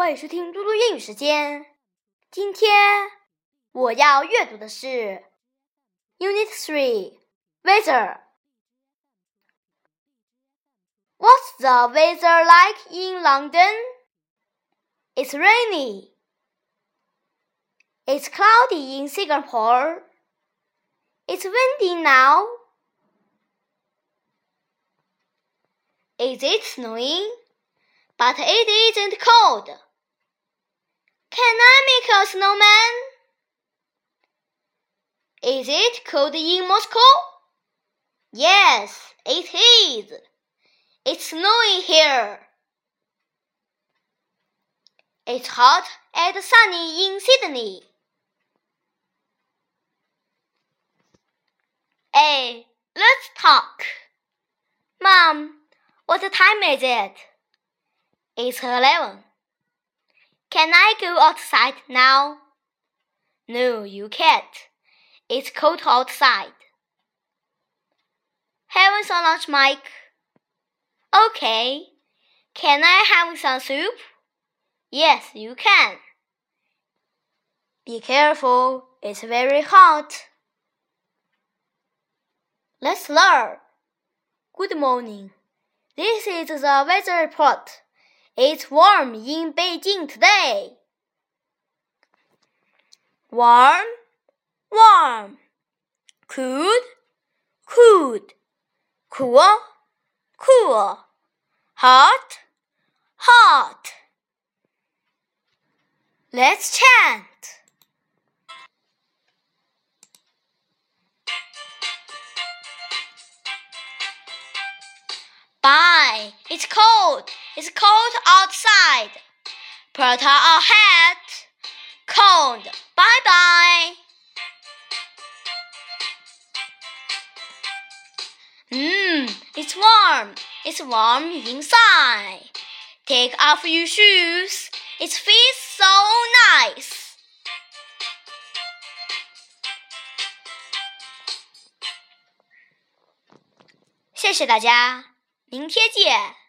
欢迎收听嘟嘟英语时间。今天我要阅读的是 Unit Three Weather。What's the weather like in London? It's rainy. It's cloudy in Singapore. It's windy now. Is it snowing? But it isn't cold. A snowman? Is it cold in Moscow? Yes, it is. It's snowing here. It's hot and sunny in Sydney. A. Let's talk. Mom, what time is it? It's eleven. Can I go outside now? No, you can't. It's cold outside. Having some lunch, Mike? Okay. Can I have some soup? Yes, you can. Be careful, it's very hot. Let's learn. Good morning. This is the weather report. It's warm in Beijing today. Warm, warm. Cool, cool. Cool, cool. Hot, hot. Let's chant. Bye. It's cold. It's cold outside. Put on a hat. Cold. Bye bye. Mmm, it's warm. It's warm inside. Take off your shoes. It feels so nice. 谢谢大家， 明天见。